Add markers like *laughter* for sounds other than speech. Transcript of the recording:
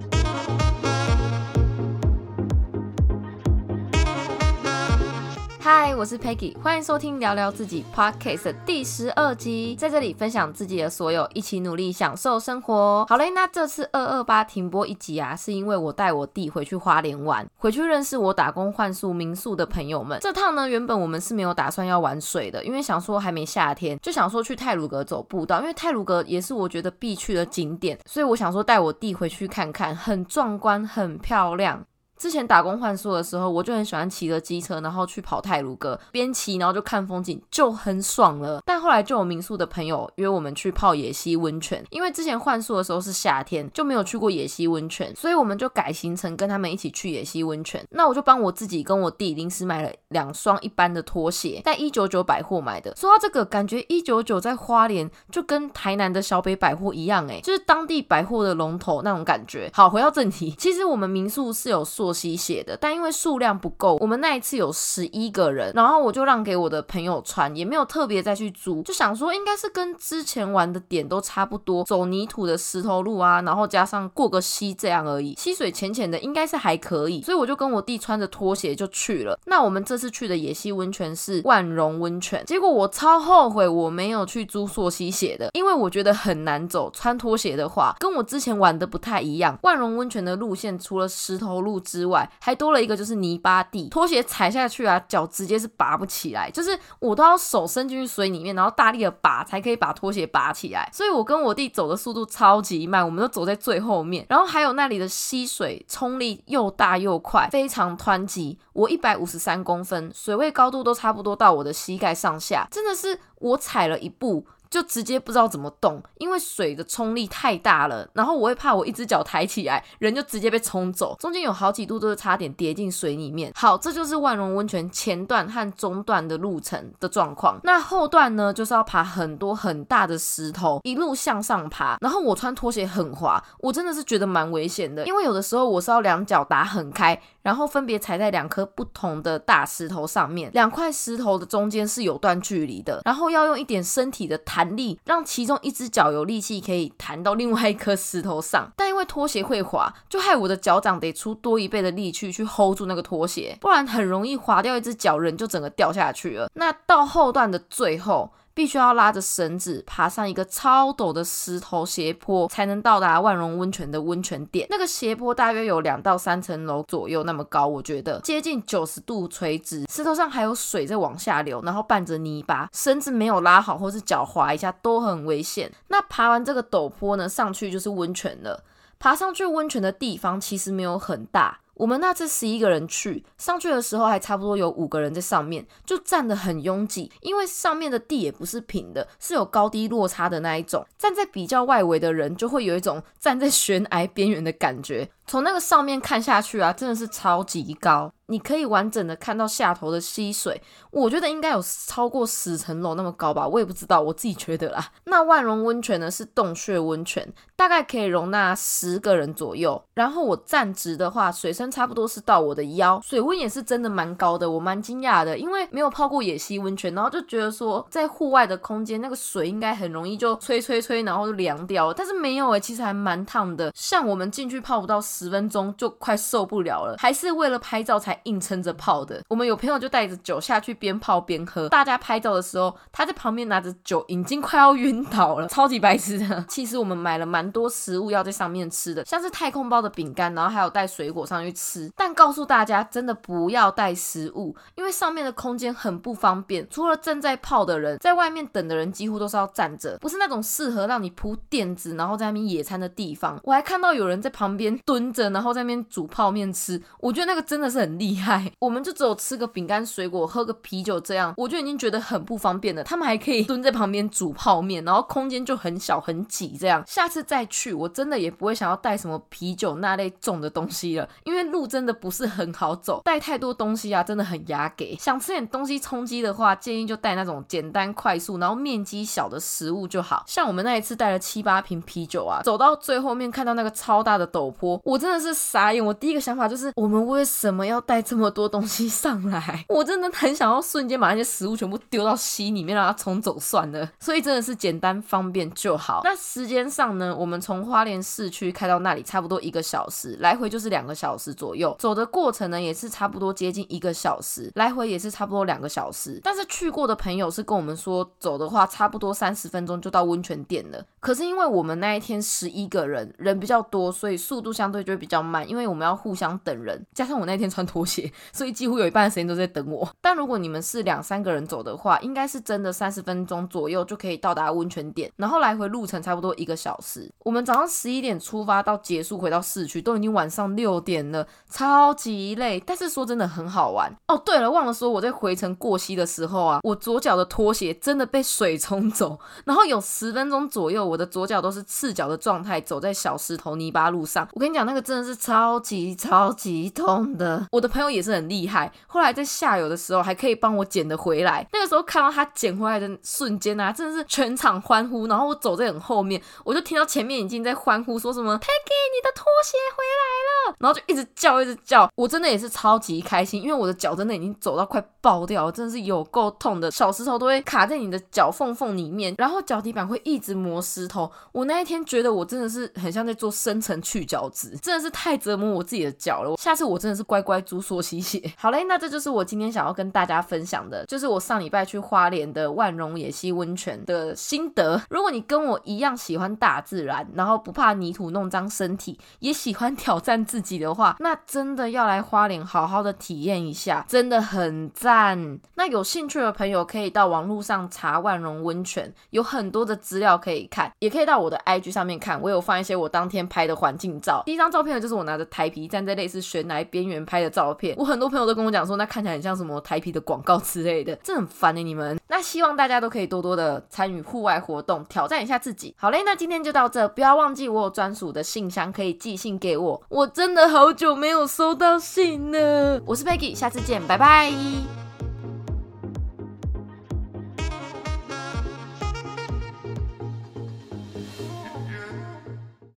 Thank you. 嗨，我是 Peggy，欢迎收听聊聊自己 Podcast 的第十二集，在这里分享自己的所有，一起努力享受生活。好嘞，那这次二二八停播一集啊，是因为我带我弟回去花莲玩，回去认识我打工换宿民宿的朋友们。这趟呢，原本我们是没有打算要玩水的，因为想说还没夏天，就想说去泰鲁阁走步道，因为泰鲁阁也是我觉得必去的景点，所以我想说带我弟回去看看，很壮观，很漂亮。之前打工换宿的时候，我就很喜欢骑着机车，然后去跑泰鲁哥，边骑然后就看风景，就很爽了。但后来就有民宿的朋友约我们去泡野溪温泉，因为之前换宿的时候是夏天，就没有去过野溪温泉，所以我们就改行程跟他们一起去野溪温泉。那我就帮我自己跟我弟临时买了两双一般的拖鞋，在一九九百货买的。说到这个，感觉一九九在花莲就跟台南的小北百货一样，哎，就是当地百货的龙头那种感觉。好，回到正题，其实我们民宿是有塑。吸血的，但因为数量不够，我们那一次有十一个人，然后我就让给我的朋友穿，也没有特别再去租，就想说应该是跟之前玩的点都差不多，走泥土的石头路啊，然后加上过个溪这样而已，溪水浅浅的，应该是还可以，所以我就跟我弟穿着拖鞋就去了。那我们这次去的野溪温泉是万荣温泉，结果我超后悔我没有去租溯溪鞋的，因为我觉得很难走，穿拖鞋的话跟我之前玩的不太一样。万荣温泉的路线除了石头路之之外，还多了一个就是泥巴地，拖鞋踩下去啊，脚直接是拔不起来，就是我都要手伸进去水里面，然后大力的拔才可以把拖鞋拔起来。所以我跟我弟走的速度超级慢，我们都走在最后面。然后还有那里的溪水冲力又大又快，非常湍急。我一百五十三公分，水位高度都差不多到我的膝盖上下，真的是我踩了一步。就直接不知道怎么动，因为水的冲力太大了，然后我会怕我一只脚抬起来，人就直接被冲走。中间有好几度都是差点跌进水里面。好，这就是万荣温泉前段和中段的路程的状况。那后段呢，就是要爬很多很大的石头，一路向上爬。然后我穿拖鞋很滑，我真的是觉得蛮危险的，因为有的时候我是要两脚打很开。然后分别踩在两颗不同的大石头上面，两块石头的中间是有段距离的，然后要用一点身体的弹力，让其中一只脚有力气可以弹到另外一颗石头上。*laughs* 但因为拖鞋会滑，就害我的脚掌得出多一倍的力气去 hold 住那个拖鞋，不然很容易滑掉一只脚，人就整个掉下去了。那到后段的最后。必须要拉着绳子爬上一个超陡的石头斜坡，才能到达万荣温泉的温泉点。那个斜坡大约有两到三层楼左右那么高，我觉得接近九十度垂直，石头上还有水在往下流，然后伴着泥巴，绳子没有拉好或是脚滑一下都很危险。那爬完这个陡坡呢，上去就是温泉了。爬上去温泉的地方其实没有很大。我们那次十一个人去，上去的时候还差不多有五个人在上面，就站得很拥挤，因为上面的地也不是平的，是有高低落差的那一种。站在比较外围的人就会有一种 *laughs* 站在悬崖边缘的感觉。从那个上面看下去啊，真的是超级高，你可以完整的看到下头的溪水。我觉得应该有超过十层楼那么高吧，我也不知道，我自己觉得啦。那万荣温泉呢是洞穴温泉，大概可以容纳十个人左右。然后我站直的话，水深差不多是到我的腰，水温也是真的蛮高的，我蛮惊讶的，因为没有泡过野溪温泉，然后就觉得说在户外的空间那个水应该很容易就吹吹吹，然后就凉掉了，但是没有诶，其实还蛮烫的。像我们进去泡不到。十分钟就快受不了了，还是为了拍照才硬撑着泡的。我们有朋友就带着酒下去边泡边喝，大家拍照的时候，他在旁边拿着酒，已经快要晕倒了，超级白痴的。其实我们买了蛮多食物要在上面吃的，像是太空包的饼干，然后还有带水果上去吃。但告诉大家，真的不要带食物，因为上面的空间很不方便。除了正在泡的人，在外面等的人几乎都是要站着，不是那种适合让你铺垫子然后在那边野餐的地方。我还看到有人在旁边蹲。着，然后在那边煮泡面吃，我觉得那个真的是很厉害。我们就只有吃个饼干、水果，喝个啤酒，这样我就已经觉得很不方便了。他们还可以蹲在旁边煮泡面，然后空间就很小很挤，这样下次再去，我真的也不会想要带什么啤酒那类重的东西了，因为路真的不是很好走，带太多东西啊，真的很压给。想吃点东西充饥的话，建议就带那种简单快速，然后面积小的食物就好。像我们那一次带了七八瓶啤酒啊，走到最后面看到那个超大的陡坡，我。真的是傻眼，我第一个想法就是，我们为什么要带这么多东西上来？*laughs* 我真的很想要瞬间把那些食物全部丢到溪里面，让它冲走算了。所以真的是简单方便就好。那时间上呢，我们从花莲市区开到那里差不多一个小时，来回就是两个小时左右。走的过程呢，也是差不多接近一个小时，来回也是差不多两个小时。但是去过的朋友是跟我们说，走的话差不多三十分钟就到温泉店了。可是因为我们那一天十一个人，人比较多，所以速度相对就会比较慢，因为我们要互相等人，加上我那天穿拖鞋，*laughs* 所以几乎有一半的时间都在等我。但如果你们是两三个人走的话，应该是真的三十分钟左右就可以到达温泉点，然后来回路程差不多一个小时。我们早上十一点出发到结束回到市区，都已经晚上六点了，超级累。但是说真的很好玩哦。对了，忘了说我在回程过溪的时候啊，我左脚的拖鞋真的被水冲走，然后有十分钟左右，我的左脚都是赤脚的状态，走在小石头泥巴路上。我跟你讲，那个真的是超级超级痛的。我的朋友也是很厉害，后来在下游的时候还可以帮我捡的回来。那个时候看到他捡回来的瞬间啊，真的是全场欢呼。然后我走在很后面，我就听到前面已经在欢呼，说什么 Peggy，你的拖鞋回来了，然后就一直叫，一直叫。我真的也是超级开心，因为我的脚真的已经走到快爆掉，真的是有够痛的，小石头都会卡在你的脚缝缝里面，然后脚底板会一直磨石头。我那一天觉得我真的是很像在做深层去角质，真的是太折磨我自己的脚了。下次我真的是乖乖猪缩吸血。*laughs* 好嘞，那这就是我今天想要跟大家分享的，就是我上礼拜去花莲的万荣野溪温泉的心得。如果你跟我一样喜欢大自然，然后不怕泥土弄脏身体，也喜欢挑战自己的话，那真的要来花莲好好的体验一下，真的很赞。那有兴趣的朋友可以到网络上查万荣温泉，有很多的资料可以看，也可以到我的 IG 上面看，我有放一些我当天拍的环境照。第一张照片呢，就是我拿着台皮站在类似悬崖边缘拍的照片。我很多朋友都跟我讲说，那看起来很像什么台皮的广告之类的，这很烦哎，你们。那希望大家都可以多多的参与户外活动，挑战一下自己。好嘞，那今天就到这，不要忘记我有专属的信箱可以寄信给我。我真的好久没有收到信了。我是 Peggy，下次见，拜拜。